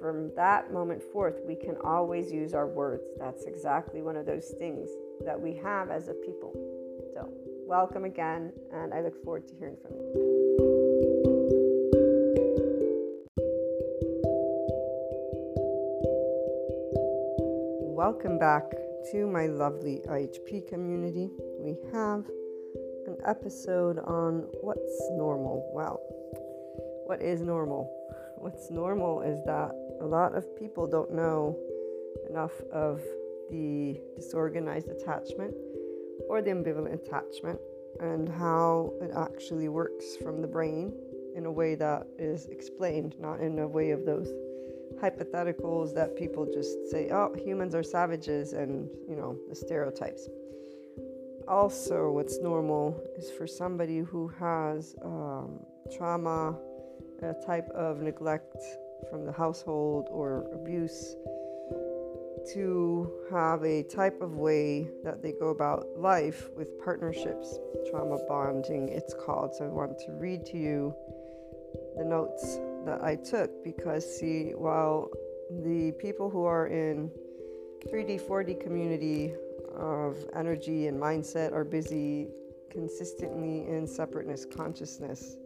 from that moment forth, we can always use our words. That's exactly one of those things that we have as a people. So, welcome again, and I look forward to hearing from you. Welcome back to my lovely IHP community. We have an episode on what's normal. Well, what is normal? What's normal is that a lot of people don't know enough of the disorganized attachment or the ambivalent attachment and how it actually works from the brain in a way that is explained, not in a way of those hypotheticals that people just say, oh, humans are savages, and you know, the stereotypes. Also, what's normal is for somebody who has um, trauma, a type of neglect from the household or abuse, to have a type of way that they go about life with partnerships, trauma bonding, it's called. So, I want to read to you the notes that I took because, see, while the people who are in 3D, 4D community of energy and mindset are busy consistently in separateness consciousness.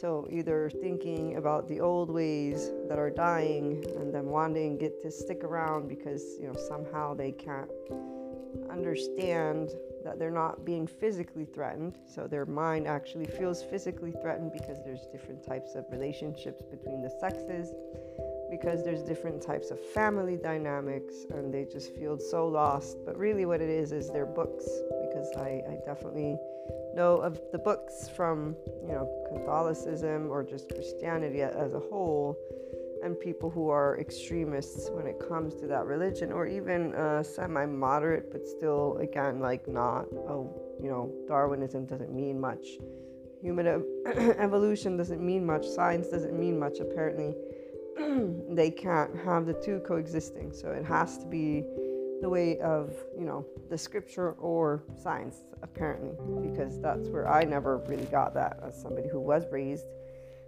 So either thinking about the old ways that are dying and then wanting get to stick around because you know somehow they can't understand that they're not being physically threatened. So their mind actually feels physically threatened because there's different types of relationships between the sexes, because there's different types of family dynamics, and they just feel so lost. But really, what it is is their books, because I, I definitely know of the books from you know Catholicism or just Christianity as a whole and people who are extremists when it comes to that religion, or even uh, semi moderate, but still, again, like not, oh, you know, Darwinism doesn't mean much. Human evolution doesn't mean much. Science doesn't mean much, apparently. they can't have the two coexisting. So it has to be the way of, you know, the scripture or science, apparently, because that's where I never really got that as somebody who was raised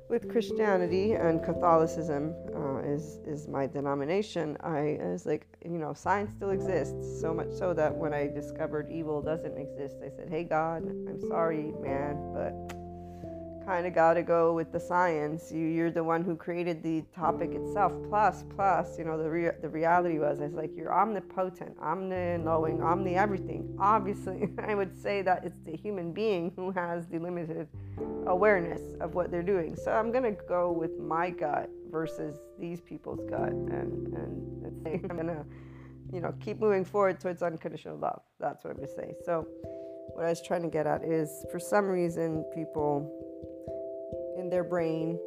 with Christianity and Catholicism uh, is is my denomination. I was like, you know, science still exists so much so that when I discovered evil doesn't exist, I said, "Hey God, I'm sorry, man, but kind of got to go with the science. You, you're the one who created the topic itself. Plus, plus, you know, the the reality was, I was like, you're omnipotent, omni-knowing, omni-everything. Obviously, I would say that it's the human being who has the limited awareness of what they're doing. So I'm gonna go with my gut versus these people's gut, and and let's say I'm gonna, you know, keep moving forward towards unconditional love. That's what I'm gonna say. So. What I was trying to get at is for some reason, people their brain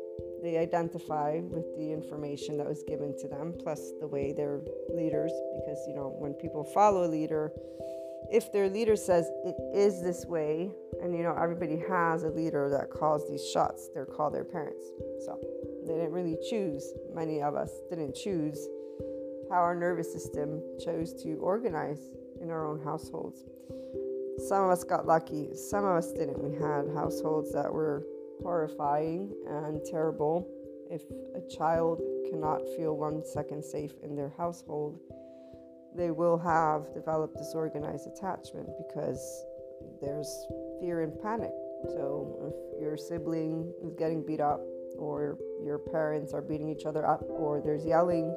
they identify with the information that was given to them plus the way they're leaders because you know when people follow a leader if their leader says it is this way and you know everybody has a leader that calls these shots they're called their parents. So they didn't really choose many of us didn't choose how our nervous system chose to organize in our own households. Some of us got lucky some of us didn't. We had households that were horrifying and terrible if a child cannot feel one second safe in their household. They will have developed disorganized attachment because there's fear and panic. So, if your sibling is getting beat up, or your parents are beating each other up, or there's yelling,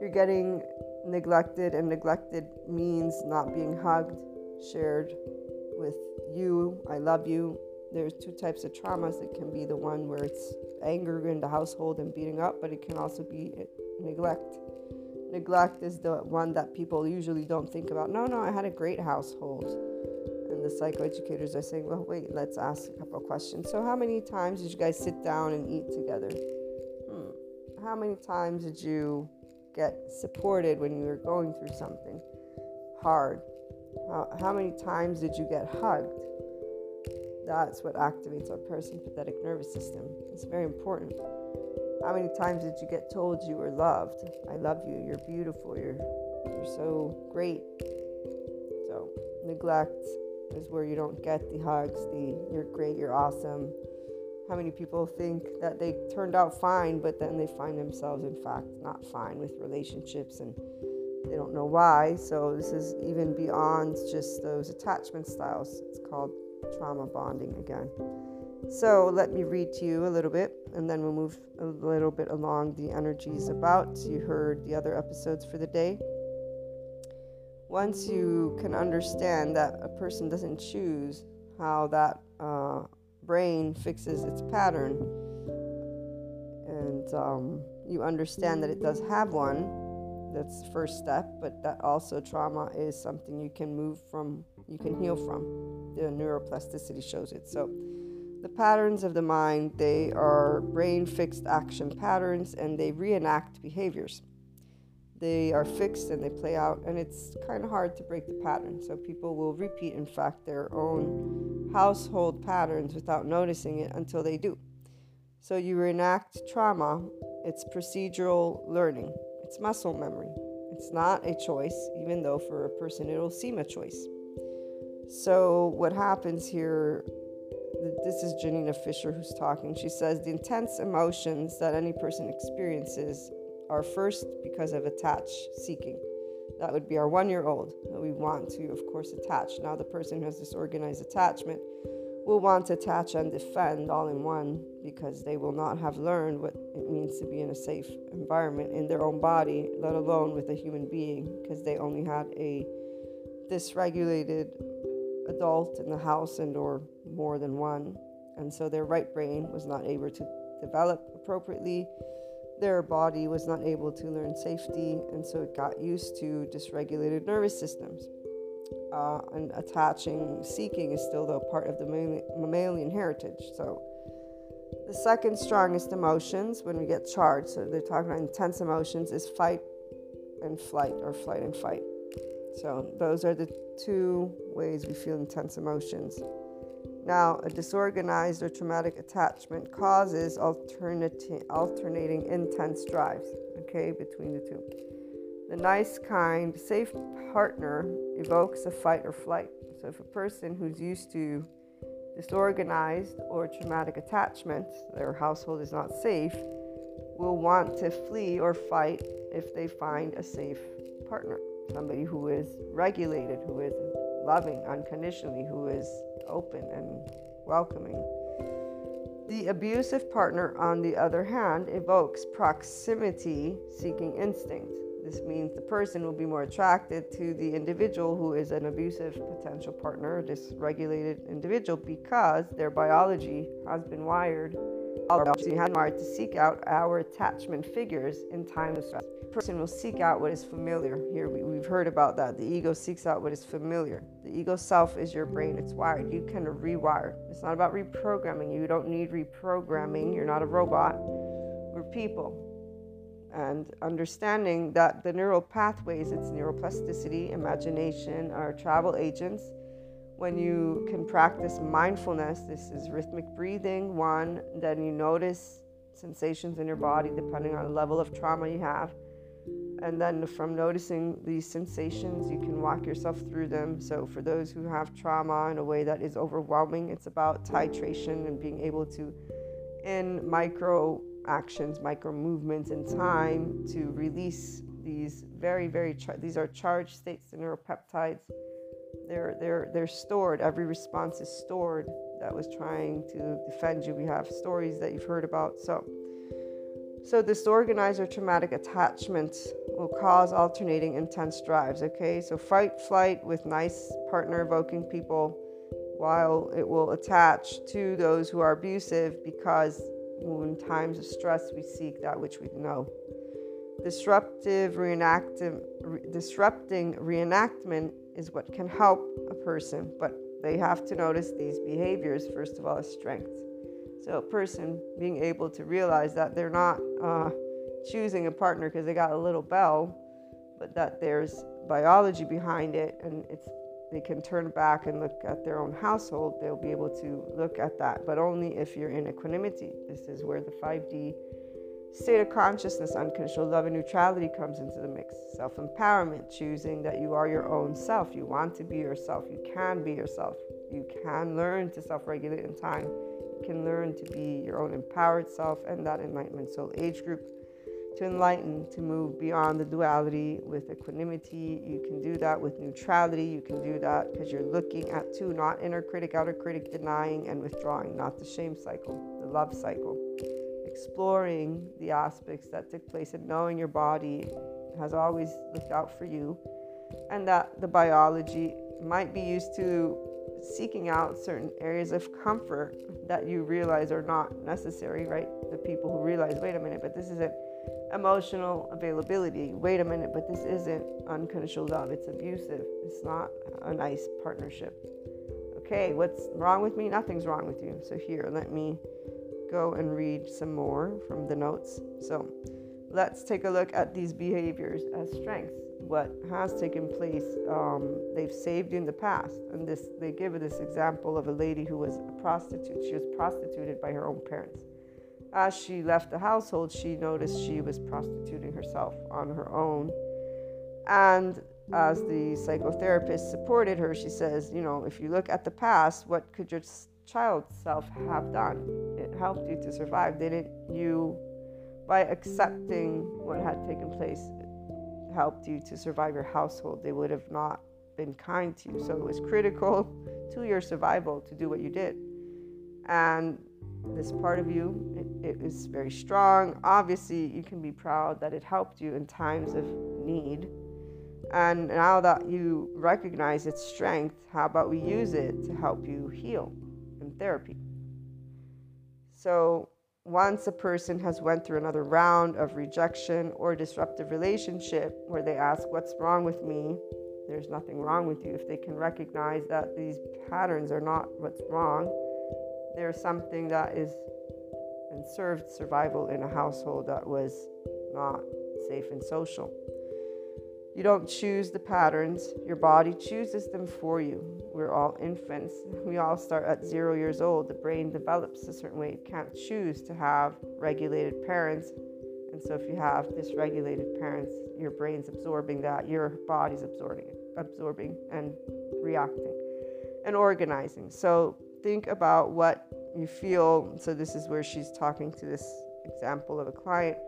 you're getting neglected, and neglected means not being hugged, shared with you, I love you, there's two types of traumas. It can be the one where it's anger in the household and beating up, but it can also be neglect. Neglect is the one that people usually don't think about. No, no, I had a great household. And the psychoeducators are saying, well, wait, let's ask a couple questions. So, how many times did you guys sit down and eat together? Hmm. How many times did you get supported when you were going through something hard? How many times did you get hugged? That's what activates our parasympathetic nervous system. It's very important. How many times did you get told you were loved? I love you. You're beautiful. You're you're so great. So neglect is where you don't get the hugs, the you're great, you're awesome. How many people think that they turned out fine, but then they find themselves, in fact, not fine with relationships and they don't know why. So, this is even beyond just those attachment styles. It's called trauma bonding again. So let me read to you a little bit and then we'll move a little bit along the energies about. You heard the other episodes for the day. once you can understand that a person doesn't choose how that uh, brain fixes its pattern, and um, you understand that it does have one, that's the first step, but that also trauma is something you can move from, you can heal from. The neuroplasticity shows it. So, the patterns of the mind, they are brain fixed action patterns and they reenact behaviors. They are fixed and they play out, and it's kind of hard to break the pattern. So, people will repeat, in fact, their own household patterns without noticing it until they do. So, you reenact trauma, it's procedural learning. It's muscle memory. It's not a choice, even though for a person it'll seem a choice. So, what happens here, this is Janina Fisher who's talking. She says the intense emotions that any person experiences are first because of attach seeking. That would be our one year old that we want to, of course, attach. Now, the person who has disorganized attachment will want to attach and defend all in one because they will not have learned what it means to be in a safe environment in their own body, let alone with a human being, because they only had a dysregulated adult in the house and or more than one. And so their right brain was not able to develop appropriately. Their body was not able to learn safety, and so it got used to dysregulated nervous systems uh, and attaching seeking is still though part of the mammalian heritage. So the second strongest emotions when we get charged so they're talking about intense emotions is fight and flight or flight and fight. So those are the two ways we feel intense emotions. Now a disorganized or traumatic attachment causes alternating intense drives okay between the two the nice, kind, safe partner evokes a fight or flight. So, if a person who's used to disorganized or traumatic attachment, their household is not safe, will want to flee or fight if they find a safe partner. Somebody who is regulated, who is loving unconditionally, who is open and welcoming. The abusive partner, on the other hand, evokes proximity seeking instinct. This means the person will be more attracted to the individual who is an abusive potential partner, dysregulated individual, because their biology has been wired, to seek out our attachment figures in times of stress. The person will seek out what is familiar. Here we, we've heard about that. The ego seeks out what is familiar. The ego self is your brain, it's wired. You can rewire. It's not about reprogramming. You don't need reprogramming. You're not a robot. We're people and understanding that the neural pathways, its neuroplasticity, imagination, are travel agents. When you can practice mindfulness, this is rhythmic breathing, one, then you notice sensations in your body depending on the level of trauma you have. And then from noticing these sensations, you can walk yourself through them. So, for those who have trauma in a way that is overwhelming, it's about titration and being able to, in micro actions, micro movements in time to release these very, very, char- these are charged states, the neuropeptides. They're, they're, they're stored. Every response is stored that was trying to defend you. We have stories that you've heard about. So, so disorganized or traumatic attachment will cause alternating intense drives. Okay, so fight, flight with nice partner evoking people, while it will attach to those who are abusive because in times of stress, we seek that which we know. Disruptive reenactive, re- disrupting reenactment is what can help a person, but they have to notice these behaviors first of all as strengths. So, a person being able to realize that they're not uh, choosing a partner because they got a little bell, but that there's biology behind it and it's they can turn back and look at their own household, they'll be able to look at that, but only if you're in equanimity. This is where the 5D state of consciousness, unconditional love, and neutrality comes into the mix. Self empowerment, choosing that you are your own self. You want to be yourself. You can be yourself. You can learn to self regulate in time. You can learn to be your own empowered self and that enlightenment soul age group to enlighten, to move beyond the duality with equanimity. You can do that with neutrality. You can do that because you're looking at two, not inner critic, outer critic, denying and withdrawing, not the shame cycle, the love cycle. Exploring the aspects that took place and knowing your body has always looked out for you and that the biology might be used to seeking out certain areas of comfort that you realize are not necessary, right? The people who realize, wait a minute, but this isn't emotional availability. Wait a minute, but this isn't unconditional love. It's abusive. It's not a nice partnership. Okay, what's wrong with me? Nothing's wrong with you. So, here, let me go and read some more from the notes. So, let's take a look at these behaviors as strengths. What has taken place, um, they've saved you in the past. And this, they give this example of a lady who was a prostitute. She was prostituted by her own parents as she left the household, she noticed she was prostituting herself on her own. And as the psychotherapist supported her, she says, You know, if you look at the past, what could your child self have done? It helped you to survive. Didn't you, by accepting what had taken place, it helped you to survive your household? They would have not been kind to you. So it was critical to your survival to do what you did. And this part of you. It, it is very strong. Obviously, you can be proud that it helped you in times of need. And now that you recognize its strength, how about we use it to help you heal in therapy? So, once a person has went through another round of rejection or disruptive relationship where they ask what's wrong with me there's nothing wrong with you if they can recognize that these patterns are not what's wrong there's something that is and served survival in a household that was not safe and social. You don't choose the patterns, your body chooses them for you. We're all infants. We all start at zero years old. The brain develops a certain way. It can't choose to have regulated parents. And so, if you have dysregulated parents, your brain's absorbing that, your body's absorbing, absorbing and reacting and organizing. So, think about what you feel. So, this is where she's talking to this example of a client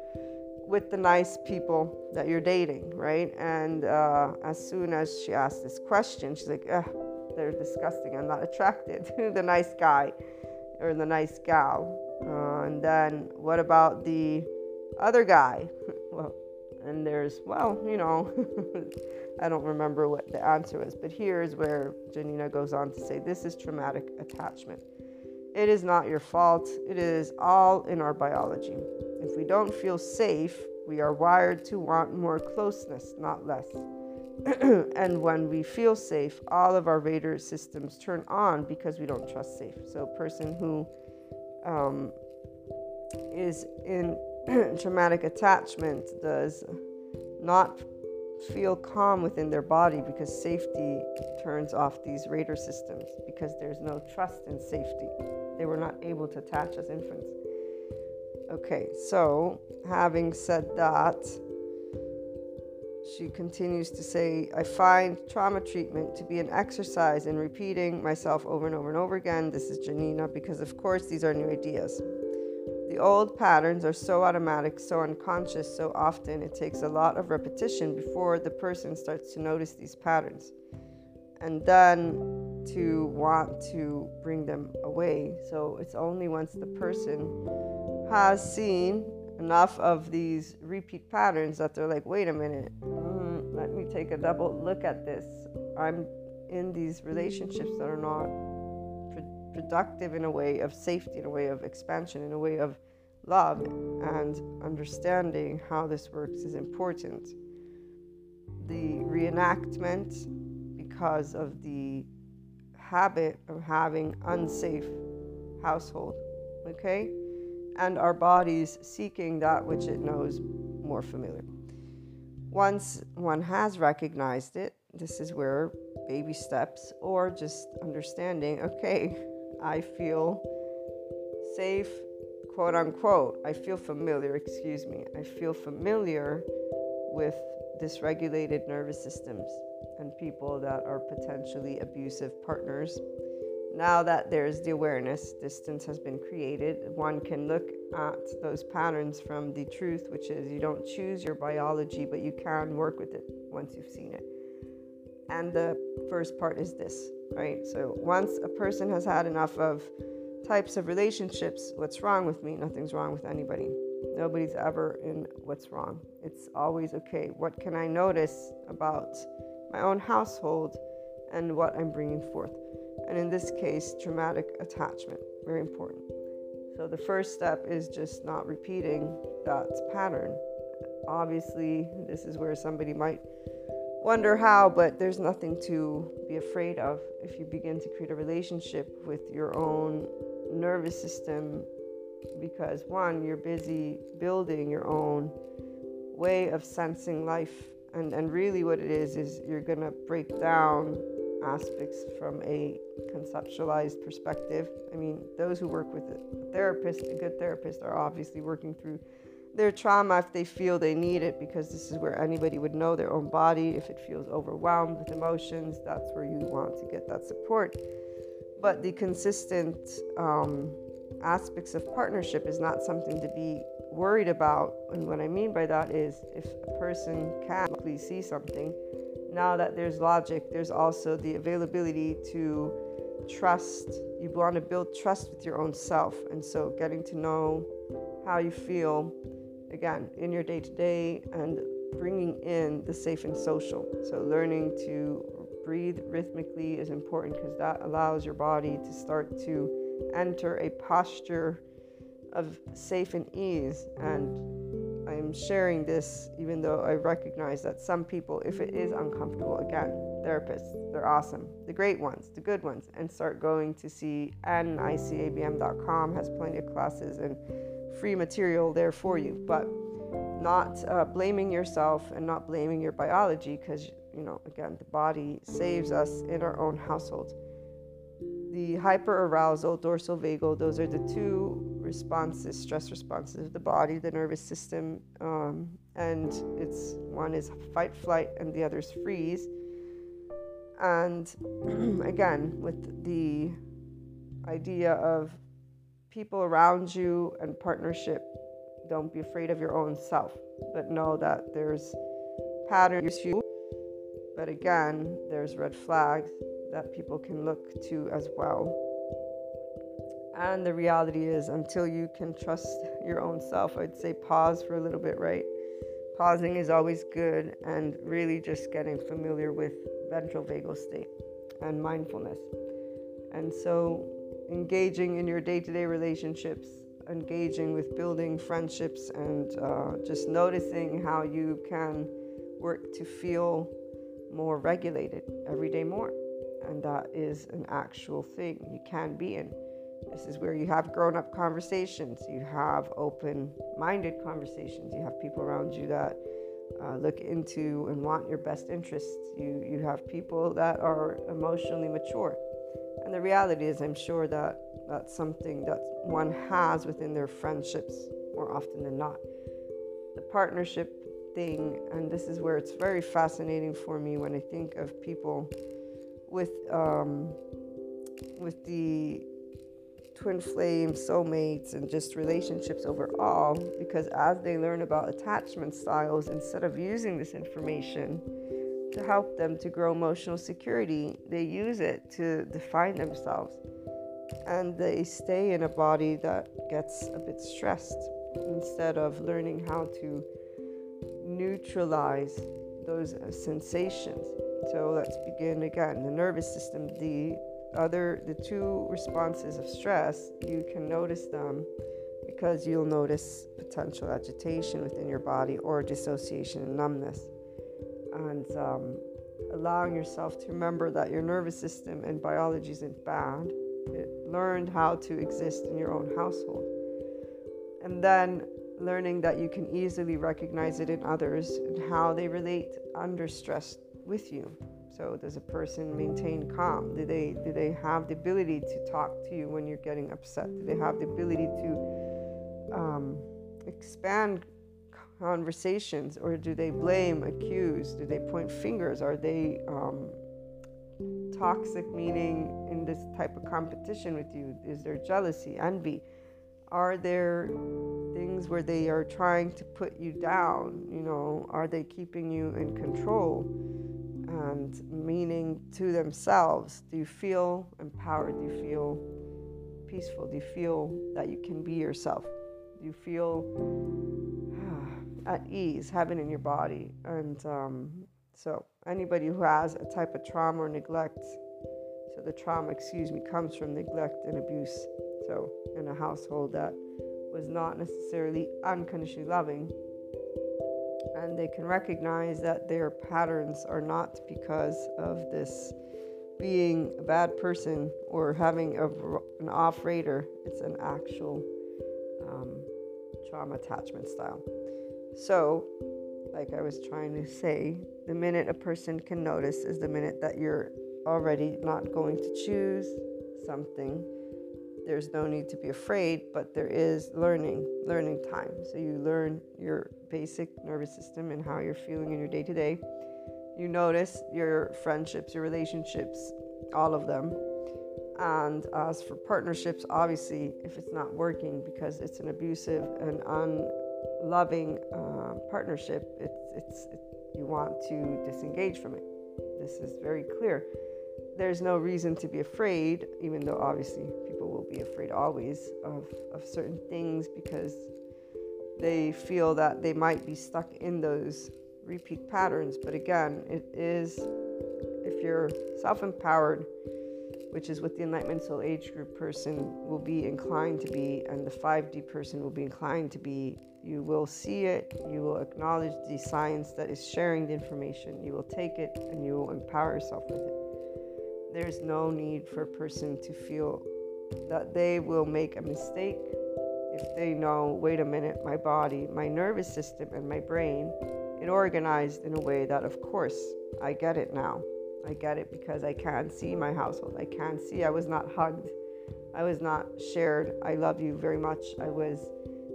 with the nice people that you're dating, right? And uh, as soon as she asked this question, she's like, they're disgusting. I'm not attracted to the nice guy or the nice gal. Uh, and then what about the other guy? and there's, well, you know, I don't remember what the answer was, but here's where Janina goes on to say this is traumatic attachment. It is not your fault, it is all in our biology. If we don't feel safe, we are wired to want more closeness, not less. and when we feel safe, all of our radar systems turn on because we don't trust safe. So, a person who um, is in traumatic attachment does not feel calm within their body because safety turns off these radar systems because there's no trust in safety. They were not able to attach as infants. Okay, so having said that, she continues to say, I find trauma treatment to be an exercise in repeating myself over and over and over again. This is Janina, because of course these are new ideas. The old patterns are so automatic, so unconscious, so often it takes a lot of repetition before the person starts to notice these patterns. And then to want to bring them away. So it's only once the person has seen enough of these repeat patterns that they're like, wait a minute, mm, let me take a double look at this. I'm in these relationships that are not productive in a way of safety, in a way of expansion, in a way of love and understanding how this works is important. The reenactment, because of the habit of having unsafe household, okay, and our bodies seeking that which it knows more familiar. Once one has recognized it, this is where baby steps or just understanding, okay, I feel safe quote unquote, I feel familiar, excuse me, I feel familiar with dysregulated nervous systems and people that are potentially abusive partners. Now that there's the awareness, distance has been created, one can look at those patterns from the truth, which is you don't choose your biology, but you can work with it once you've seen it. And the first part is this, right? So once a person has had enough of types of relationships, what's wrong with me? Nothing's wrong with anybody. Nobody's ever in what's wrong. It's always okay. What can I notice about my own household and what I'm bringing forth. And in this case, traumatic attachment, very important. So the first step is just not repeating that pattern. Obviously, this is where somebody might wonder how, but there's nothing to be afraid of if you begin to create a relationship with your own nervous system because one, you're busy building your own way of sensing life. And, and really, what it is, is you're going to break down aspects from a conceptualized perspective. I mean, those who work with a therapist, a good therapist, are obviously working through their trauma if they feel they need it, because this is where anybody would know their own body. If it feels overwhelmed with emotions, that's where you want to get that support. But the consistent um, aspects of partnership is not something to be worried about. And what I mean by that is if a person can see something, now that there's logic, there's also the availability to trust. You want to build trust with your own self. And so getting to know how you feel, again, in your day to day and bringing in the safe and social. So learning to breathe rhythmically is important because that allows your body to start to enter a posture of safe and ease. And I'm sharing this even though I recognize that some people, if it is uncomfortable, again, therapists, they're awesome, the great ones, the good ones, and start going to see nicabm.com has plenty of classes and free material there for you. But not uh, blaming yourself and not blaming your biology because, you know, again, the body saves us in our own household the hyperarousal, dorsal vagal, those are the two responses, stress responses of the body, the nervous system. Um, and it's one is fight, flight, and the other is freeze. And again, with the idea of people around you and partnership, don't be afraid of your own self, but know that there's patterns. But again, there's red flags that people can look to as well. And the reality is, until you can trust your own self, I'd say pause for a little bit, right? Pausing is always good, and really just getting familiar with ventral vagal state and mindfulness. And so, engaging in your day to day relationships, engaging with building friendships, and uh, just noticing how you can work to feel more regulated every day more and that is an actual thing you can be in. This is where you have grown up conversations, you have open minded conversations, you have people around you that uh, look into and want your best interests. You, you have people that are emotionally mature. And the reality is, I'm sure that that's something that one has within their friendships more often than not. The partnership thing, and this is where it's very fascinating for me when I think of people with um, with the twin flames, soulmates, and just relationships overall. Because as they learn about attachment styles, instead of using this information to help them to grow emotional security, they use it to define themselves. And they stay in a body that gets a bit stressed instead of learning how to neutralize those sensations. So let's begin again. The nervous system, the other, the two responses of stress, you can notice them because you'll notice potential agitation within your body or dissociation and numbness. And um, allowing yourself to remember that your nervous system and biology isn't bad. It learned how to exist in your own household. And then learning that you can easily recognize it in others and how they relate under stress with you. So does a person maintain calm? Do they do they have the ability to talk to you when you're getting upset? Do they have the ability to um, expand conversations, or do they blame, accuse? Do they point fingers? Are they um, toxic, meaning in this type of competition with you? Is there jealousy, envy? Are there things where they are trying to put you down? You know, are they keeping you in control? and meaning to themselves. Do you feel empowered? Do you feel peaceful? Do you feel that you can be yourself? Do you feel at ease, having in your body? And um, So, anybody who has a type of trauma or neglect, so the trauma, excuse me, comes from neglect and abuse. So, in a household that was not necessarily unconditionally loving, and they can recognize that their patterns are not because of this being a bad person or having a, an off rater, it's an actual um, trauma attachment style. So, like I was trying to say, the minute a person can notice is the minute that you're already not going to choose something. There's no need to be afraid, but there is learning, learning time. So you learn your basic nervous system and how you're feeling in your day to day. You notice your friendships, your relationships, all of them. And as for partnerships, obviously, if it's not working because it's an abusive and unloving uh, partnership, it's, it's, it, you want to disengage from it. This is very clear. There's no reason to be afraid, even though obviously people will be afraid always of, of certain things because they feel that they might be stuck in those repeat patterns. But again, it is, if you're self empowered, which is what the Enlightenment Soul Age group person will be inclined to be, and the 5D person will be inclined to be, you will see it, you will acknowledge the science that is sharing the information, you will take it, and you will empower yourself with it. There's no need for a person to feel that they will make a mistake if they know, wait a minute, my body, my nervous system, and my brain, it organized in a way that, of course, I get it now. I get it because I can see my household. I can see I was not hugged. I was not shared. I love you very much. I was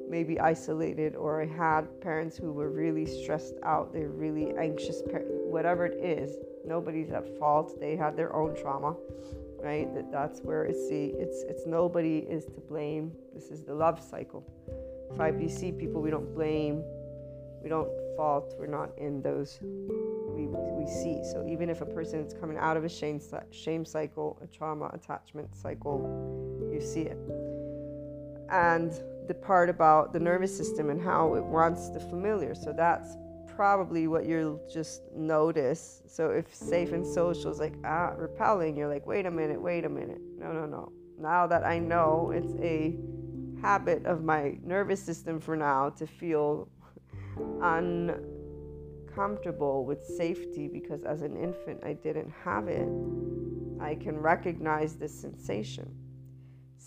maybe isolated, or I had parents who were really stressed out. They're really anxious, whatever it is. Nobody's at fault. They had their own trauma right? That that's where it's the it's it's nobody is to blame. This is the love cycle. 5DC people, we don't blame, we don't fault. We're not in those. We, we see. So even if a person is coming out of a shame shame cycle, a trauma attachment cycle, you see it. And the part about the nervous system and how it wants the familiar. So that's probably what you'll just notice. So if safe and social is like ah repelling, you're like, wait a minute, wait a minute. No, no, no. Now that I know it's a habit of my nervous system for now to feel uncomfortable with safety because as an infant I didn't have it, I can recognize this sensation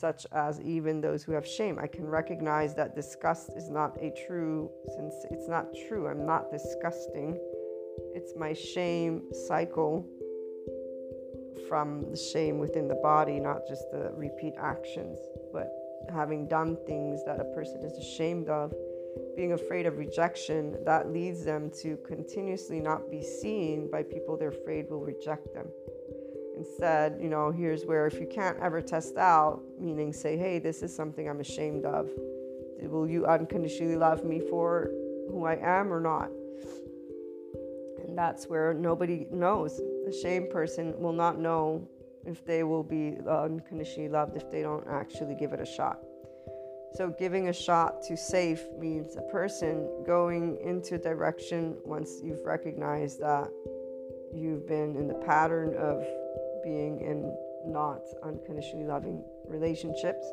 such as even those who have shame. I can recognize that disgust is not a true, since it's not true. I'm not disgusting. It's my shame cycle from the shame within the body, not just the repeat actions, but having done things that a person is ashamed of, being afraid of rejection, that leads them to continuously not be seen by people they're afraid will reject them. Instead, you know, here's where if you can't ever test out, meaning say, hey, this is something I'm ashamed of, will you unconditionally love me for who I am or not? And that's where nobody knows. The shame person will not know if they will be unconditionally loved if they don't actually give it a shot. So, giving a shot to safe means a person going into a direction once you've recognized that you've been in the pattern of being in not unconditionally loving relationships.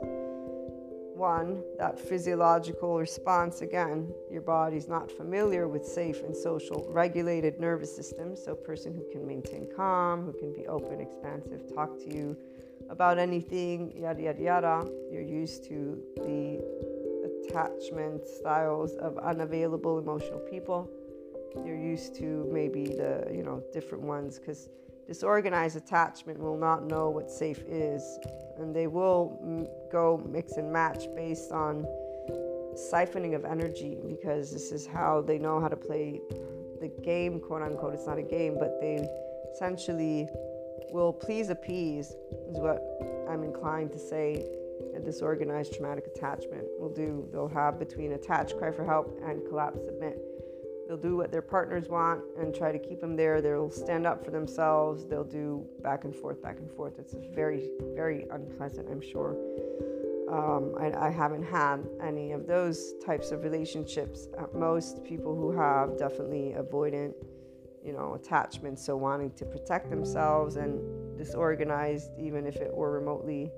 One, that physiological response again, your body's not familiar with safe and social regulated nervous system. So, person who can maintain calm, who can be open, expansive, talk to you about anything, yada, yada, yada. You're used to the attachment styles of unavailable emotional people. You're used to maybe the, you know, different ones because Disorganized attachment will not know what safe is, and they will m- go mix and match based on siphoning of energy because this is how they know how to play the game, quote unquote. It's not a game, but they essentially will please appease, is what I'm inclined to say. A disorganized traumatic attachment will do. They'll have between attach, cry for help, and collapse, submit They'll do what their partners want and try to keep them there. They'll stand up for themselves. They'll do back and forth, back and forth. It's very, very unpleasant, I'm sure. Um, I, I, haven't had any of those types of relationships. Most people who have definitely avoidant you know, attachments, so wanting to protect themselves and disorganized, even if it were remotely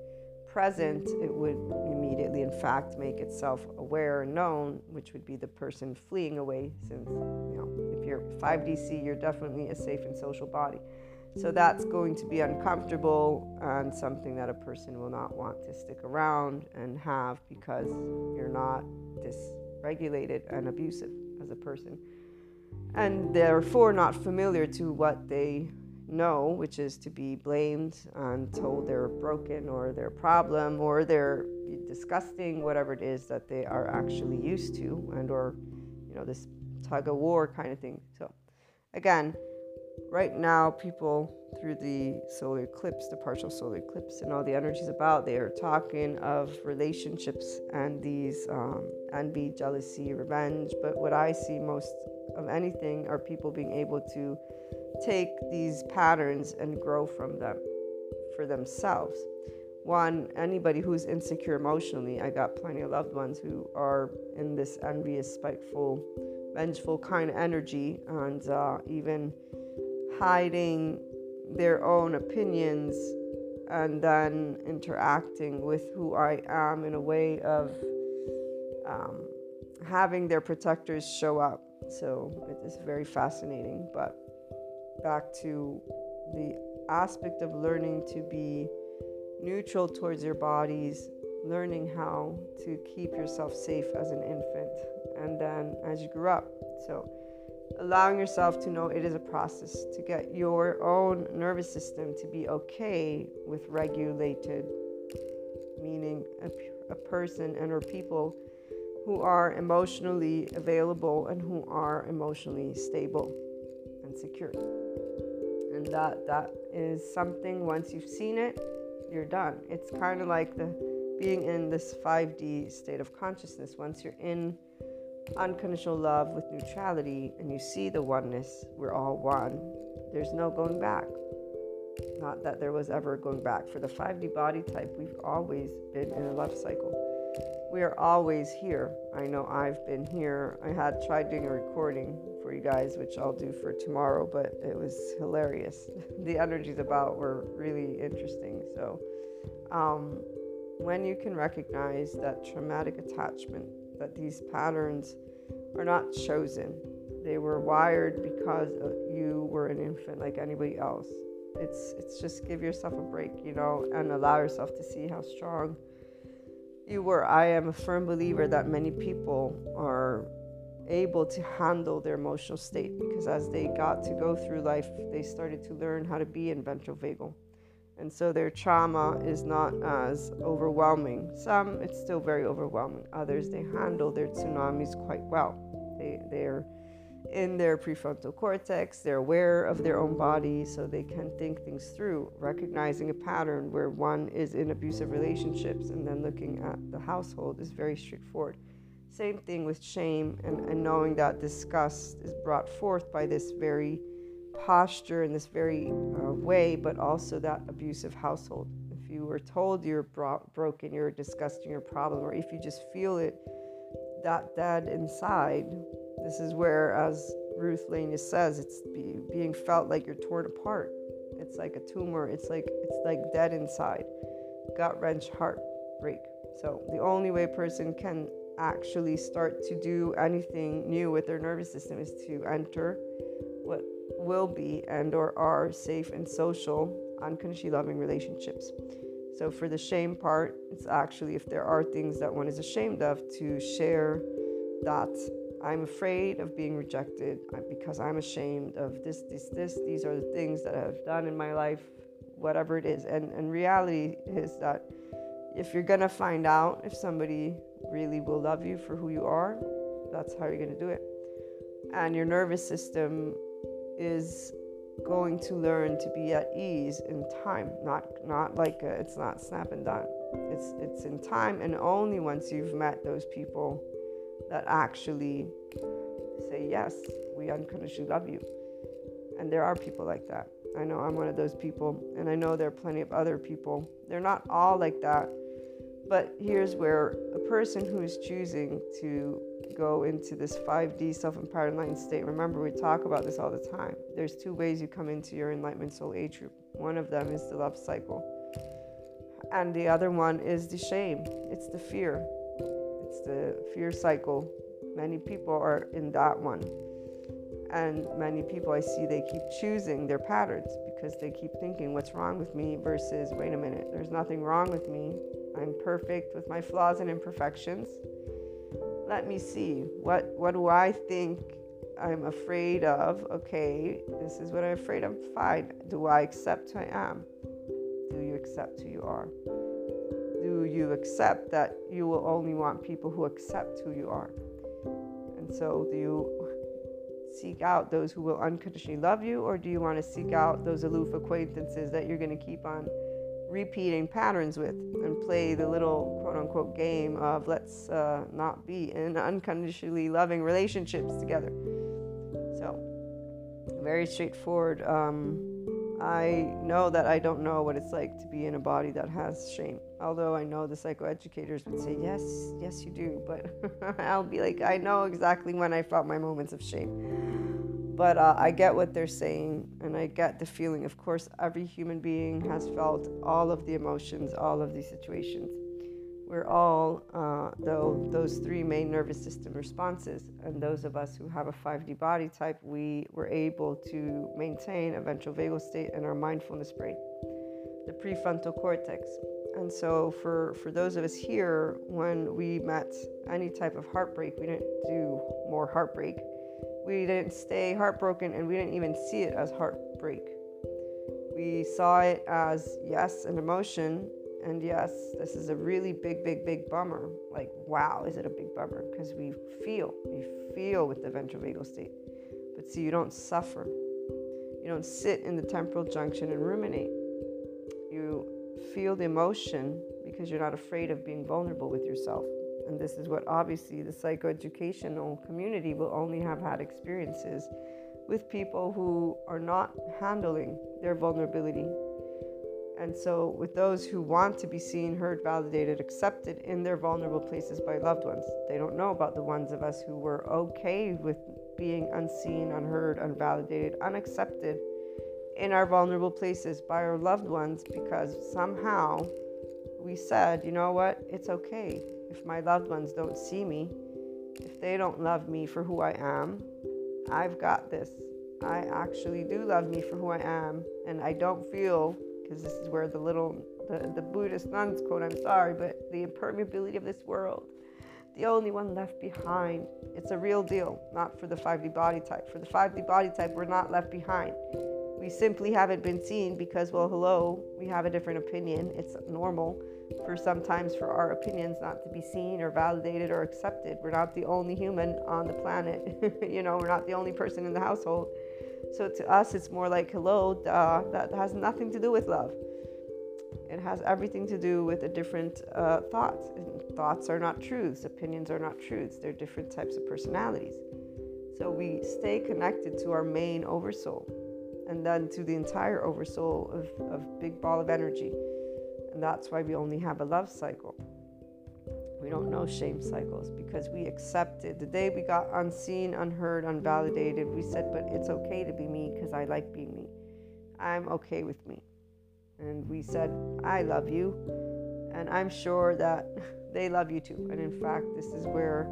present, it would immediately, in fact, make itself aware and known, which would be the person fleeing away. Since, you know, if you're 5DC, you're definitely a safe and social body. So that's going to be uncomfortable and something that a person will not want to stick around and have because you're not dysregulated and abusive as a person. And therefore, not familiar to what they know, which is to be blamed and told they're broken or their problem or they're disgusting, whatever it is that they are actually used to, and or you know this tug of war kind of thing. So, again, right now, people through the solar eclipse, the partial solar eclipse, and all the energies about, they are talking of relationships and these um, envy, jealousy, revenge. But what I see most of anything are people being able to take these patterns and grow from them for themselves. One, anybody who's insecure emotionally, I got plenty of loved ones who are in this envious, spiteful, vengeful kind of energy and uh, even hiding their own opinions and then interacting with who I am in a way of um, having their protectors show up. So it is very fascinating. But back to the aspect of learning to be neutral towards your bodies, learning how to keep yourself safe as an infant, and then as you grew up. So allowing yourself to know it is a process to get your own nervous system to be okay with regulated meaning a, a person and or people who are emotionally available and who are emotionally stable and secure that that is something once you've seen it you're done it's kind of like the being in this 5d state of consciousness once you're in unconditional love with neutrality and you see the oneness, we're all one, there's no going back. Not that there was ever going back. For the 5D body type, we've always been in a love cycle. We are always here. I know I've been here. I had tried doing a recording for you guys, which I'll do for tomorrow, but it was hilarious. the energies about were really interesting. So, um, when you can recognize that traumatic attachment that these patterns are not chosen. They were wired because you were an infant like anybody else. It's it's just give yourself a break, you know, and allow yourself to see how strong you were. I am a firm believer that many people are able to handle their emotional state because as they got to go through life, they started to learn how to be in ventral vagal and so their trauma is not as overwhelming. Some, it's still very overwhelming. Others, they handle their tsunamis quite well. They, they're in their prefrontal cortex, they're aware of their own body, so they can think things through, recognizing a pattern where one is in abusive relationships and then looking at the household is very straightforward. Same thing with shame and, and knowing that disgust is brought forth by this very posture in this very uh, way, but also that abusive household. If you were told you're bro- broken, you're disgusting, you're a problem, or if you just feel it that dead inside, this is where, as Ruth Lanius says, it's be, being felt like you're torn apart. It's like a tumor. It's like it's like dead inside, gut wrench, heartbreak. So the only way a person can actually start to do anything new with their nervous system is to enter what will be and or are safe and social unconditionally loving relationships. So for the shame part it's actually if there are things that one is ashamed of to share that i'm afraid of being rejected uh, because i'm ashamed of this this this these are the things that i've done in my life whatever it is. And and reality is that if you're gonna find out if somebody really will love you for who you are. That's how you're gonna do it. And your nervous system is going to learn to be at ease in time not not like a, it's not snap and done. It's it's in time and only once you've met those people that actually say yes we unconditionally love you. And there are people like that. I know i'm one of those people and i know there are plenty of other people. They're not all like that But here's where a person who is choosing to go into this 5D self empowered enlightened state, remember, we talk about this all the time. There's two ways you come into your enlightenment soul age group. One of them is the love cycle, and the other one is the shame, it's the fear, it's the fear cycle. Many people are in that one. And many people I see, they keep choosing their patterns because they keep thinking, what's wrong with me? versus, wait a minute, there's nothing wrong with me. I'm perfect with my flaws and imperfections. Let me see. What, what do I think I'm afraid of? Okay, this is what I'm afraid of. Fine. Do I accept who I am? Do you accept who you are? Do you accept that you will only want people who accept who you are? And so, do you seek out those who will unconditionally love you, or do you want to seek out those aloof acquaintances that you're going to keep on repeating patterns with and play the little quote unquote game of let's uh, not be in unconditionally loving relationships together? So, very straightforward. Um, I know that I don't know what it's like to be in a body that has shame. Although I know the psychoeducators would say, yes, yes, you do. But I'll be like, I know exactly when I felt my moments of shame. But uh, I get what they're saying and I get the feeling. Of course, every human being has felt all of the emotions, all of these situations we're all, uh, though, those three main nervous system responses. And those of us who have a 5D body type, we were able to maintain a ventral vagal state in our mindfulness brain, the prefrontal cortex. And so, for, for those of us here, when we met any type of heartbreak, we didn't do more heartbreak. We didn't stay heartbroken and we didn't even see it as heartbreak. We saw it as, yes, an emotion and yes, this is a really big, big, big bummer. Like, wow, is it a big bummer? Because we feel, we feel with the ventral vagal state. But see, you don't suffer. You don't sit in the temporal junction and ruminate. You feel the emotion because you're not afraid of being vulnerable with yourself. And this is what obviously the psychoeducational community will only have had experiences with people who are not handling their vulnerability. And so, with those who want to be seen, heard, validated, accepted in their vulnerable places by loved ones, they don't know about the ones of us who were okay with being unseen, unheard, unvalidated, unaccepted in our vulnerable places by our loved ones because somehow we said, you know what, it's okay if my loved ones don't see me, if they don't love me for who I am, I've got this. I actually do love me for who I am, and I don't feel because this is where the little the, the Buddhist nuns quote, I'm sorry, but the impermeability of this world, the only one left behind. It's a real deal, not for the 5D body type. For the 5D body type, we're not left behind. We simply haven't been seen because, well, hello, we have a different opinion. It's normal for sometimes for our opinions not to be seen or validated or accepted. We're not the only human on the planet. you know, we're not the only person in the household. So to us, it's more like, hello, duh, that has nothing to do with love. It has everything to do with a different uh, thoughts. Thoughts are not truths, opinions are not truths, they're different types of personalities. So we stay connected to our main oversoul and then to the entire oversoul of, of big ball of energy. And that's why we only have a love cycle. We don't know shame cycles because we accepted. The day we got unseen, unheard, unvalidated, we said, but it's okay to be me because I like being me. I'm okay with me. And we said, I love you. And I'm sure that they love you too. And in fact, this is where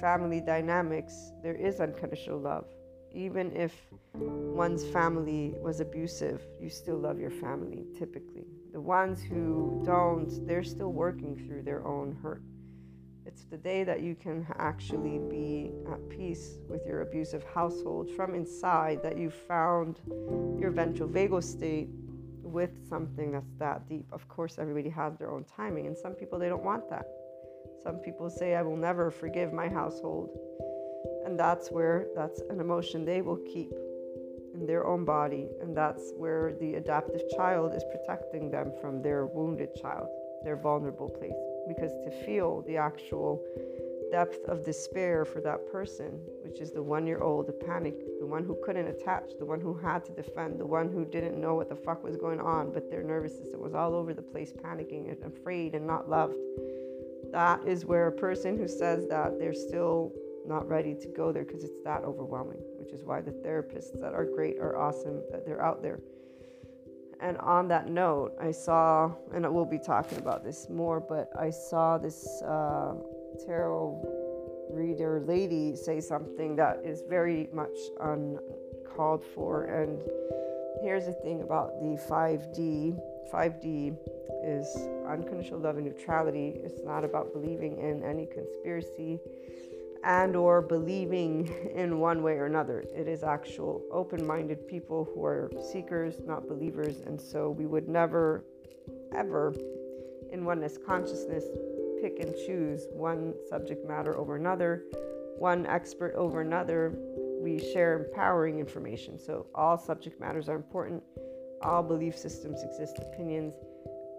family dynamics, there is unconditional love. Even if one's family was abusive, you still love your family typically. The ones who don't, they're still working through their own hurt. It's the day that you can actually be at peace with your abusive household from inside that you found your ventral vagal state with something that's that deep. Of course, everybody has their own timing, and some people they don't want that. Some people say, I will never forgive my household. And that's where that's an emotion they will keep in their own body. And that's where the adaptive child is protecting them from their wounded child, their vulnerable place. Because to feel the actual depth of despair for that person, which is the one year old, the panic, the one who couldn't attach, the one who had to defend, the one who didn't know what the fuck was going on, but their nervous system was all over the place, panicking and afraid and not loved. That is where a person who says that they're still not ready to go there because it's that overwhelming, which is why the therapists that are great are awesome, that they're out there. And on that note, I saw, and we'll be talking about this more, but I saw this uh, tarot reader lady say something that is very much uncalled for. And here's the thing about the 5D 5D is unconditional love and neutrality. It's not about believing in any conspiracy and or believing in one way or another. It is actual open-minded people who are seekers, not believers, and so we would never ever in oneness consciousness pick and choose one subject matter over another, one expert over another. We share empowering information. So all subject matters are important. All belief systems exist, opinions,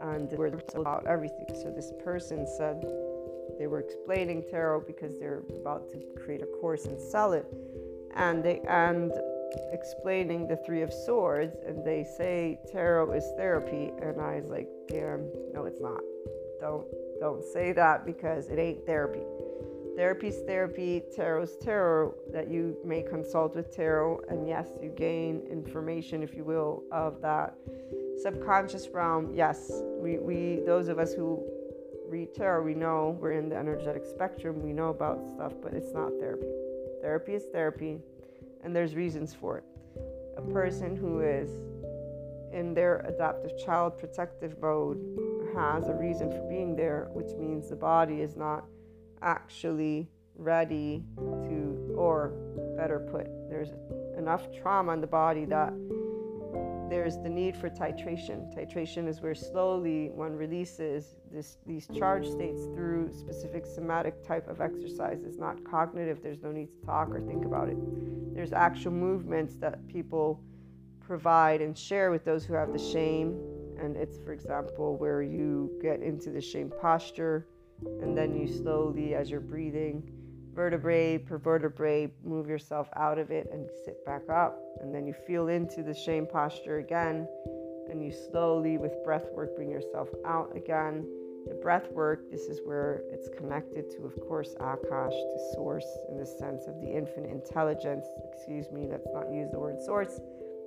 and we're about everything. So this person said they were explaining tarot because they're about to create a course and sell it, and they and explaining the three of swords and they say tarot is therapy. And i was like damn no it's not. Don't don't say that because it ain't therapy. Therapy's therapy tarot's tarot that you may consult with tarot. And yes you gain information if you will of that subconscious realm. Yes we, we those of us who read tarot, we know we're in the energetic spectrum, we know about stuff, but it's not therapy. Therapy is therapy, and there's reasons for it. A person who is in their adaptive child protective mode has a reason for being there, which means the body is not actually ready to, or better put, there's enough trauma in the body that there's the need for titration. Titration is where slowly one releases this, these charge states through specific somatic type of exercises, not cognitive. There's no need to talk or think about it. There's actual movements that people provide and share with those who have the shame. And it's, for example, where you get into the shame posture and then you slowly, as you're breathing, vertebrae per vertebrae, move yourself out of it and sit back up. And then you feel into the shame posture again. And you slowly, with breath work, bring yourself out again. The breath work, this is where it's connected to, of course, Akash, to source in the sense of the infinite intelligence. Excuse me, let's not use the word source.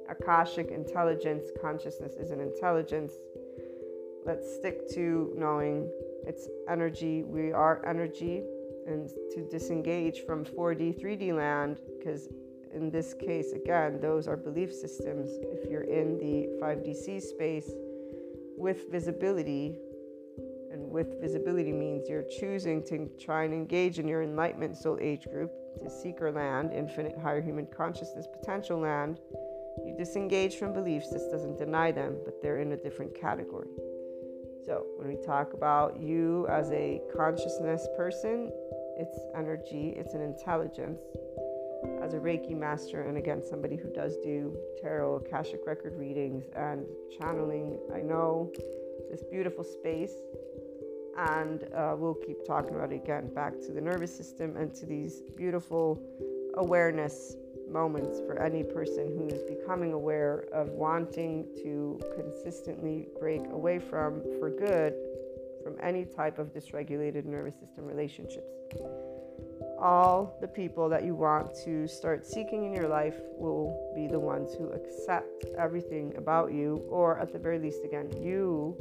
Akashic intelligence, consciousness is an intelligence. Let's stick to knowing it's energy. We are energy and to disengage from 4D, 3D land, because in this case, again, those are belief systems. If you're in the 5DC space with visibility, and with visibility means you're choosing to try and engage in your enlightenment soul age group to seeker land, infinite higher human consciousness potential land. You disengage from beliefs. This doesn't deny them, but they're in a different category. So, when we talk about you as a consciousness person, it's energy, it's an intelligence. As a Reiki master, and again, somebody who does do tarot, Akashic record readings, and channeling, I know this beautiful space. And uh, we'll keep talking about it again back to the nervous system and to these beautiful awareness moments for any person who is becoming aware of wanting to consistently break away from, for good, from any type of dysregulated nervous system relationships. All the people that you want to start seeking in your life will be the ones who accept everything about you, or at the very least, again, you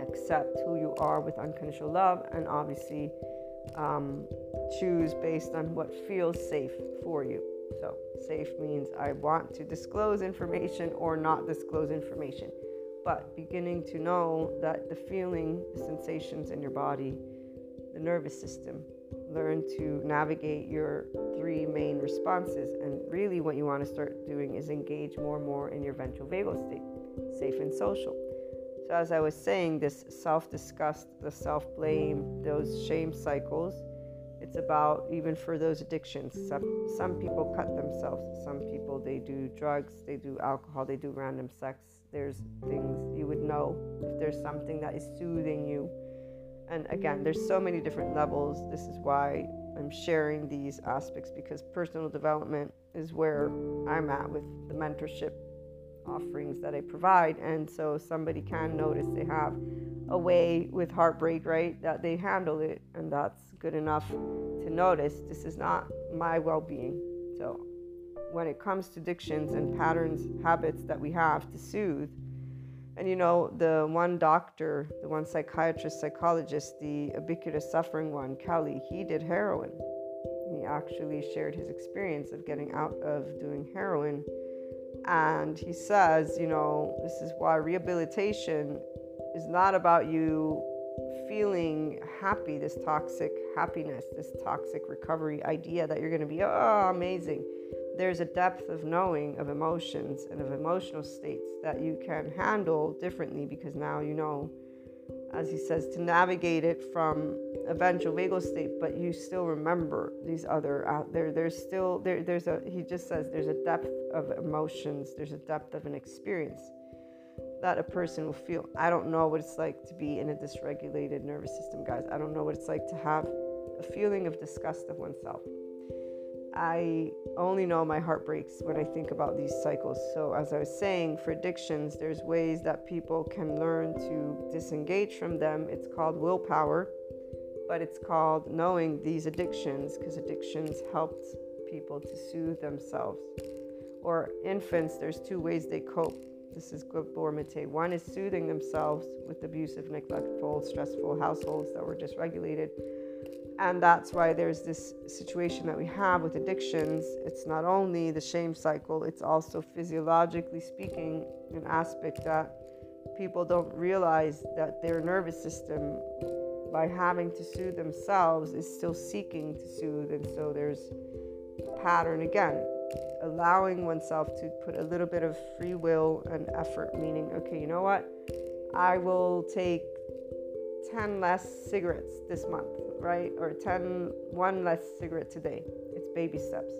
accept who you are with unconditional love and obviously um, choose based on what feels safe for you. So, safe means I want to disclose information or not disclose information but beginning to know that the feeling, the sensations in your body, the nervous system, learn to navigate your three main responses. And really, what you want to start doing is engage more and more in your ventral vagal state, safe and social. So, as I was saying, this self disgust, the self blame, those shame cycles, it's about even for those addictions. Some, some people cut themselves, some people they do drugs, they do alcohol, they do random sex there's things you would know if there's something that is soothing you And again, there's so many different levels. This is why I'm sharing these aspects because personal development is where I'm at with the mentorship offerings that I provide. And so somebody can notice they have a way with heartbreak, right? That they handle it, and that's good enough to notice this is not my well being. So when it comes to addictions and patterns, habits that we have to soothe, and you know, the one doctor, the one psychiatrist, psychologist, the ubiquitous suffering one, Kelly, he did heroin. He actually shared his experience of getting out of doing heroin. And he says, you know, this is why rehabilitation is not about you feeling happy, this toxic happiness, this toxic recovery idea that you're going to be, oh, amazing there's a depth of knowing of emotions and of emotional states that you can handle differently because now you know, as he says, to navigate it from a vagal state, but you still remember these other out there. There's still there. There's a. He just says there's a depth of emotions. There's a depth of an experience that a person will feel. I don't know what it's like to be in a dysregulated nervous system, guys. I don't know what it's like to have a feeling of disgust of oneself. I only know my heart breaks when I think about these cycles. So, as I was saying, for addictions, there's ways that people can learn to disengage from them. It's called willpower, but it's called knowing these addictions because addictions helped people to soothe themselves. Or infants, there's two ways they cope. This is Gabor. One is soothing themselves with abusive, neglectful, stressful households that were dysregulated and that's why there's this situation that we have with addictions. It's not only the shame cycle, it's also physiologically speaking an aspect that people don't realize that their nervous system, by having to soothe themselves, is still seeking to soothe. And so there's a pattern again, allowing oneself to put a little bit of free will and effort, meaning, okay, you know what? I will take 10 less cigarettes this month right? Or 10, one less cigarette today. It's baby steps.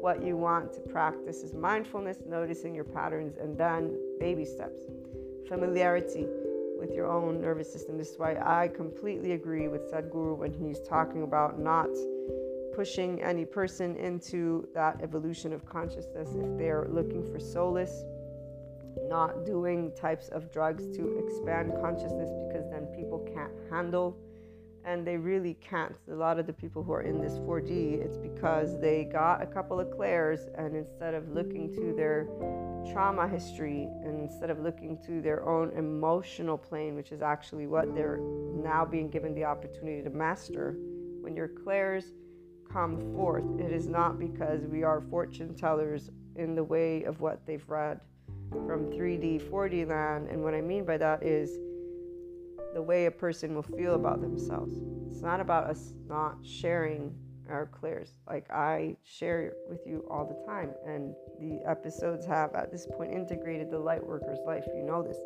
What you want to practice is mindfulness, noticing your patterns, and then baby steps. Familiarity with your own nervous system. This is why I completely agree with Sadhguru when he's talking about not pushing any person into that evolution of consciousness if they're looking for solace, not doing types of drugs to expand consciousness because then people can't handle and they really can't. A lot of the people who are in this 4D, it's because they got a couple of clairs, and instead of looking to their trauma history, and instead of looking to their own emotional plane, which is actually what they're now being given the opportunity to master, when your clairs come forth, it is not because we are fortune tellers in the way of what they've read from 3D, 4D land. And what I mean by that is the way a person will feel about themselves. It's not about us not sharing our clairs. Like I share with you all the time, and the episodes have at this point integrated the light worker's life. You know this.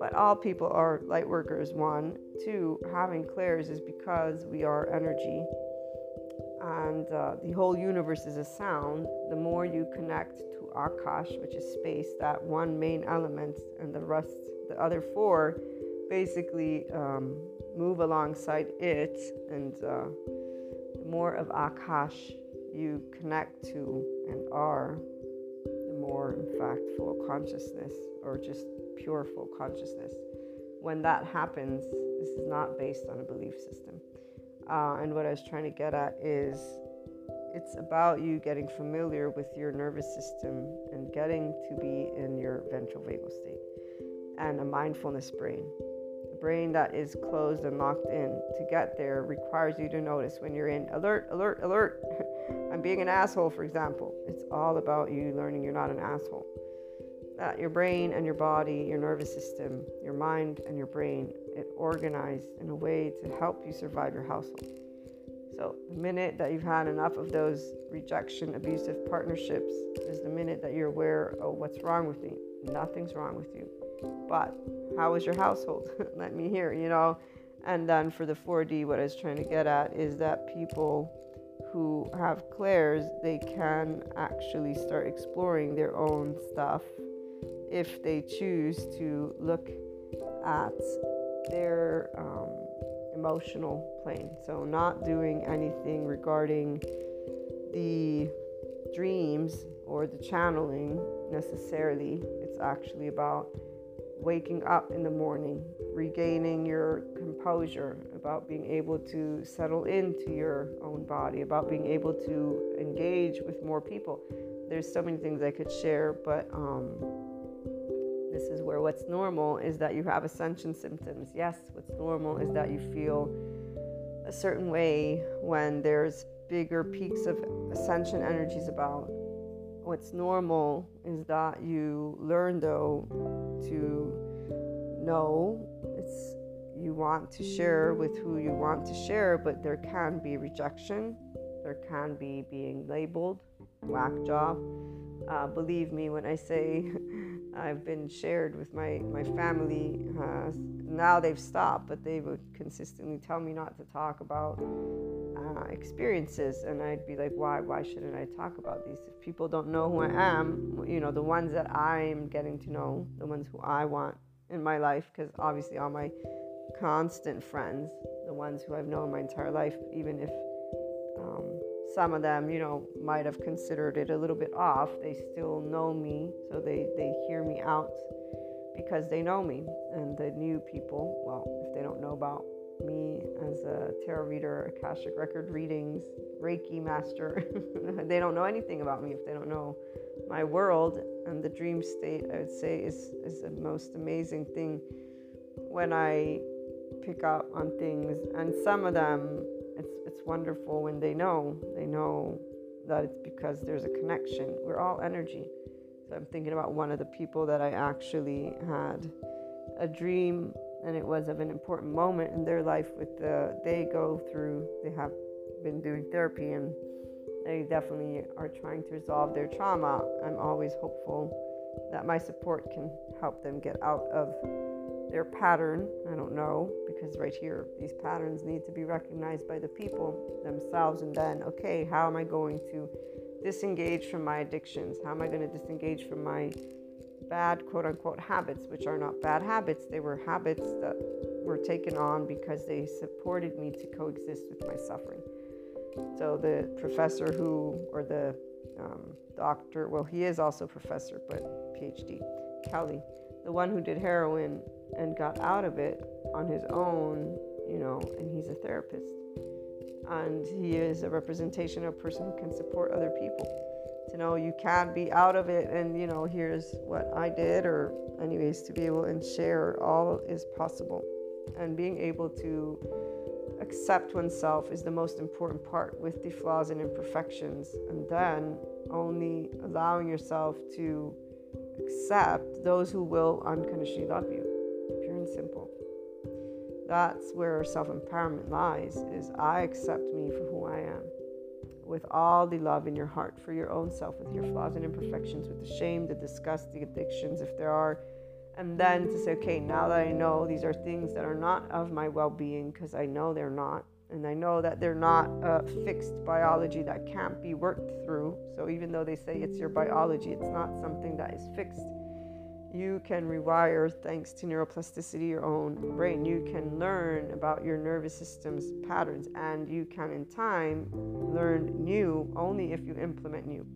But all people are light workers. One, two, having clairs is because we are energy, and uh, the whole universe is a sound. The more you connect to Akash, which is space, that one main element, and the rest, the other four, basically um, move alongside it, and uh, the more of Akash you connect to and are, the more, in fact, full consciousness or just pure full consciousness. When that happens, this is not based on a belief system. Uh, and what I was trying to get at is it's about you getting familiar with your nervous system and getting to be in your ventral vagal state and a mindfulness brain A brain that is closed and locked in to get there requires you to notice when you're in alert, alert, alert. I'm being an asshole, for example. It's all about you learning you're not an asshole. That your brain and your body, your nervous system, your mind and your brain, it organized in a way to help you survive your household. So, the minute that you've had enough of those rejection, abusive partnerships is the minute that you're aware, oh, what's wrong with me? Nothing's wrong with you. But how is your household? Let me hear, you know. And then for the 4D, what I was trying to get at is that people who have clairs, they can actually start exploring their own stuff if they choose to look at their um, emotional plane. So, not doing anything regarding the dreams or the channeling necessarily. It's actually about waking up in the morning, regaining your composure, about being able to settle into your own body, about being able to engage with more people. There's so many things I could share, but um, this is where what's normal is that you have ascension symptoms. Yes, what's normal is that you feel a certain way when there's bigger peaks of ascension energies about. What's normal is that you learn, though, to know it's you want to share with who you want to share, but there can be rejection, there can be being labeled, whack job. Uh, believe me when I say I've been shared with my, my family. Uh, now they've stopped, but they would consistently tell me not to talk about uh, experiences. And I'd be like, why? Why shouldn't I talk about these? If people don't know who I am, you know, the ones that I'm getting to know, the ones who I want in my life, because obviously all my constant friends, the ones who I've known my entire life, even if some of them, you know, might have considered it a little bit off, they still know me, so they, they hear me out because they know me. And the new people, well, if they don't know about me as a tarot reader, Akashic record readings, Reiki master, they don't know anything about me if they don't know my world and the dream state. I would say is is the most amazing thing when I pick up on things, and some of them, it's wonderful when they know they know that it's because there's a connection. We're all energy. So I'm thinking about one of the people that I actually had a dream, and it was of an important moment in their life. With the they go through, they have been doing therapy and they definitely are trying to resolve their trauma. I'm always hopeful that my support can help them get out of their pattern. I don't know, because right here, these patterns need to be recognized by the people themselves. And then, okay, how am I going to disengage from my addictions? How am I going to disengage from my bad, quote unquote, habits, which are not bad habits? They were habits that were taken on because they supported me to coexist with my suffering. So the professor who, or the um, doctor, well, he is also professor, but PhD, Kelly, the one who did heroin and got out of it on his own, you know, and he's a therapist. And he is a representation of a person who can support other people. To know you can be out of it, and you know, here's what I did, or anyways, to be able and share all is possible. And being able to accept oneself is the most important part with the flaws and imperfections. And then only allowing yourself to accept those who will unconditionally love you. Simple. That's where self-empowerment lies is I accept me for who I am. With all the love in your heart for your own self, with your flaws and imperfections, with the shame, the disgust, the addictions, if there are, and then to say, okay, now that I know these are things that are not of my well being, because I know they're not, and I know that they're not a fixed biology that can't be worked through. So even though they say it's your biology, it's not something that is fixed. You can rewire, thanks to neuroplasticity, your own brain. You can learn about your nervous system's patterns, and you can, in time, learn new only if you implement new.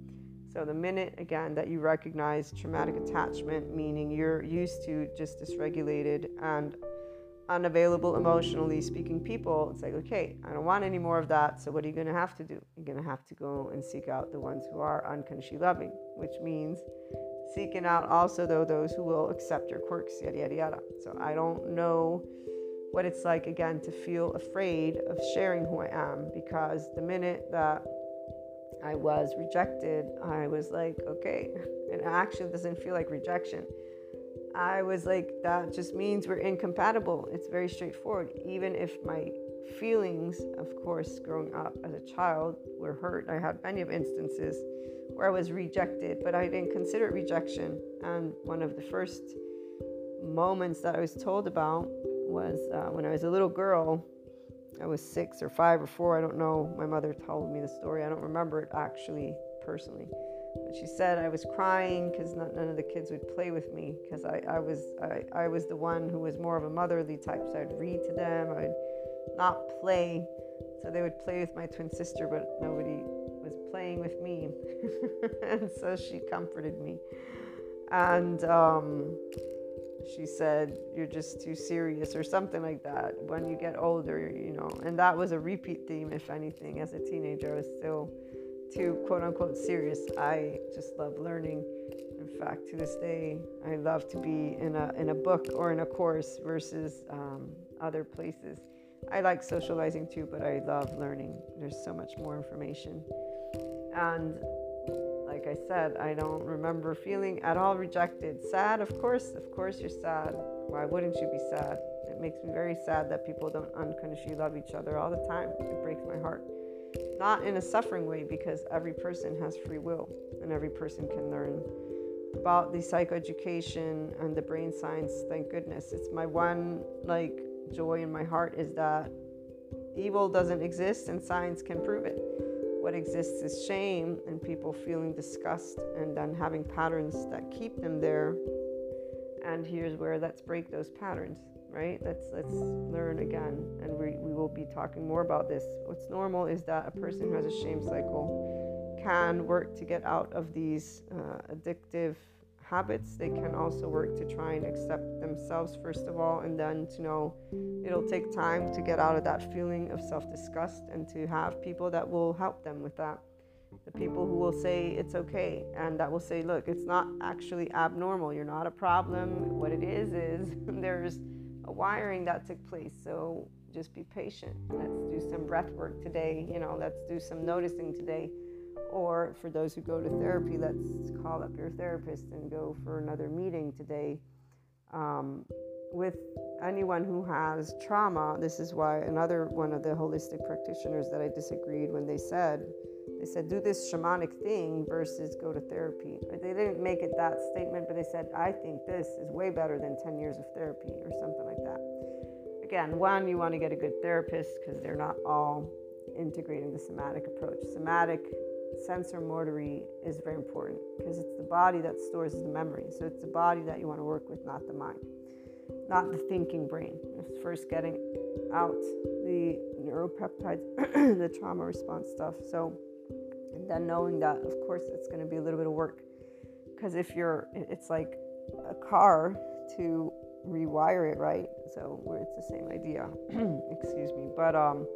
So, the minute again that you recognize traumatic attachment, meaning you're used to just dysregulated and unavailable emotionally speaking people, it's like, okay, I don't want any more of that. So, what are you going to have to do? You're going to have to go and seek out the ones who are unconsciously loving, which means seeking out also, though, those who will accept your quirks, yada, yada, yada. So, I don't know what it's like, again, to feel afraid of sharing who I am because the minute that I was rejected, I was like, okay, it actually doesn't feel like rejection I was like, that just means we're incompatible. It's very straightforward. Even if my feelings, of course, growing up as a child were hurt, I had many of instances where I was rejected, but I didn't consider it rejection. And one of the first moments that I was told about was uh, when I was a little girl. I was six or five or four, I don't know. My mother told me the story. I don't remember it actually personally but she said I was crying because none of the kids would play with me because I, I was I, I was the one who was more of a motherly type. So I'd read to them, I'd not play. So they would play with my twin sister, but nobody was playing with me. and so she comforted me. And um, she said, You're just too serious, or something like that. When you get older, you know. And that was a repeat theme, if anything. As a teenager, I was still too quote unquote serious. I just love learning. In fact, to this day, I love to be in a, in a book or in a course versus um, other places. I like socializing too, but I love learning. There's so much more information. And like I said, I don't remember feeling at all rejected. Sad, of course, of course you're sad. Why wouldn't you be sad? It makes me very sad that people don't unconditionally love each other all the time. It breaks my heart. Not in a suffering way, because every person has free will and every person can learn about the psychoeducation and the brain science. Thank goodness. It's my one like joy in my heart is that evil doesn't exist and science can prove it. What exists is shame and people feeling disgust and then having patterns that keep them there. And here's where let's break those patterns, right? Let's let's learn again. And we, we will be talking more about this. What's normal is that a person who has a shame cycle can work to get out of these uh, addictive habits, they can also work to try and accept themselves, first of all, and then to know it'll take time to get out of that feeling of self disgust and to have people that will help them with that. The people who will say it's okay and that will say, look, it's not actually abnormal. You're not a problem. What it is, is there's a wiring that took place. So just be patient. Let's do some breath work today. You know, let's do some noticing today or for those who go to therapy, let's call up your therapist and go for another meeting today. Um, with anyone who has trauma, this is why another one of the holistic practitioners that I disagreed when they said, they said, do this shamanic thing versus go to therapy. They didn't make it that statement, but they said, I think this is way better than 10 years of therapy or something like that. Again, one, you want to get a good therapist because they're not all integrating the somatic approach. Somatic sensorimotory is very important because it's the body that stores the memory. So it's the body that you want to work with, not the mind, not the thinking brain. It's first getting out the neuropeptides, the trauma response stuff. So, and then knowing that, of course, it's going to be a little bit of work because if you're, it's like a car to rewire it, right? So it's the same idea. Excuse me, but um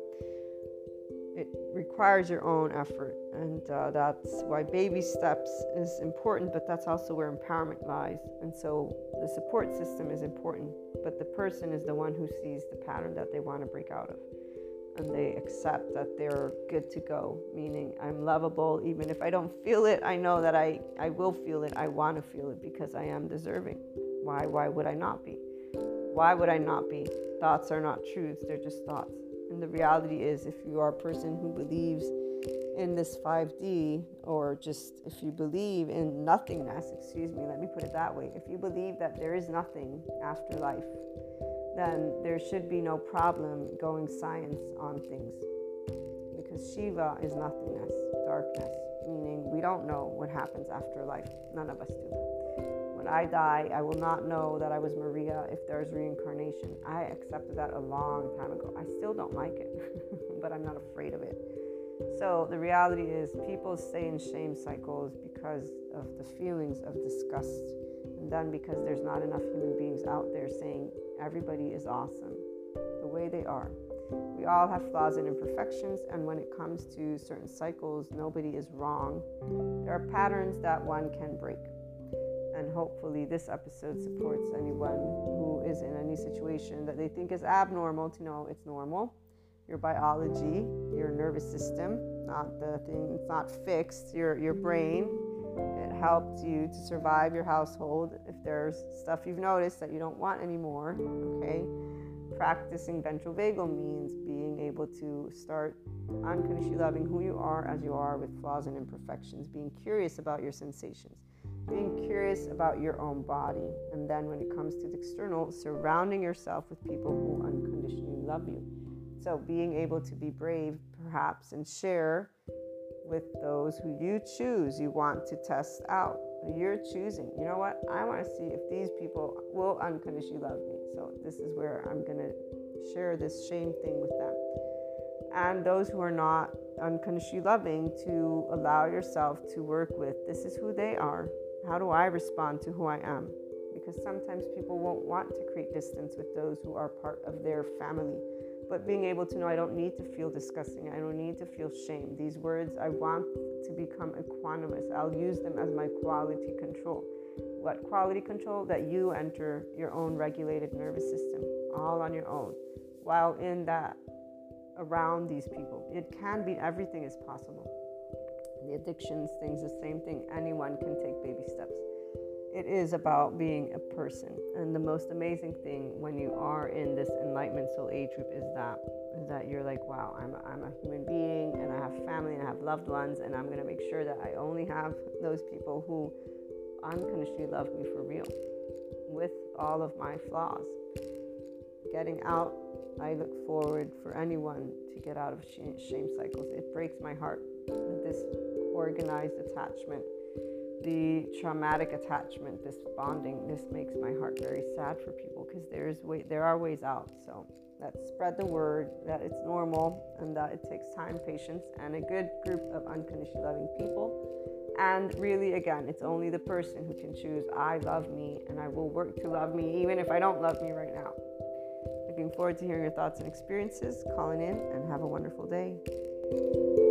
it requires your own effort and uh, that's why baby steps is important but that's also where empowerment lies and so the support system is important but the person is the one who sees the pattern that they want to break out of and they accept that they're good to go meaning i'm lovable even if i don't feel it i know that i, I will feel it i want to feel it because i am deserving. Why why would i not be? Why would i not be? Thoughts are not truths they're just thoughts and the reality is, if you are a person who believes in this 5D, or just if you believe in nothingness, excuse me, let me put it that way. If you believe that there is nothing after life, then there should be no problem going science on things. Because Shiva is nothingness, darkness, meaning we don't know what happens after life. None of us do. I die, I will not know that I was Maria if there's reincarnation. I accepted that a long time ago. I still don't like it, but I'm not afraid of it. So the reality is, people stay in shame cycles because of the feelings of disgust, and then because there's not enough human beings out there saying everybody is awesome the way they are. We all have flaws and imperfections, and when it comes to certain cycles, nobody is wrong. There are patterns that one can break and hopefully this episode supports anyone who is in any situation that they think is abnormal to know it's normal. Your biology your nervous system not the thing it's not fixed your your brain. It helped you to survive your household. If there's stuff you've noticed that you don't want anymore okay practicing ventral vagal means being able to start unconditionally loving who you are as you are with flaws and imperfections being curious about your sensations being curious about your own body. And then when it comes to the external, surrounding yourself with people who unconditionally love you. So being able to be brave, perhaps, and share with those who you choose you want to test out. You're choosing, you know what? I want to see if these people will unconditionally love me. So this is where I'm going to share this shame thing with them. And those who are not unconditionally loving, to allow yourself to work with this is who they are. How do I respond to who I am? Because sometimes people won't want to create distance with those who are part of their family. But being able to know I don't need to feel disgusting, I don't need to feel shame. These words I want to become equanimous. I'll use them as my quality control. What quality control? That you enter your own regulated nervous system all on your own. While in that, around these people, it can be everything is possible. The addictions, things, the same thing. Anyone can take baby steps it is about being a person. And the most amazing thing when you are in this enlightenment soul age group is that is that you're like, wow, I'm a, I'm a human being and I have family and I have loved ones and I'm going to make sure that I only have those people who unconditionally love me for real with all of my flaws. Getting out, I look forward for anyone to get out of shame cycles. It breaks my heart that this organized attachment the traumatic attachment, this bonding, this makes my heart very sad for people because there's way, there are ways out. So let's spread the word that it's normal and that it takes time, patience, and a good group of unconditionally loving people. And really, again, it's only the person who can choose I love me and I will work to love me even if I don't love me right now. Looking forward to hearing your thoughts and experiences. Calling in and have a wonderful day.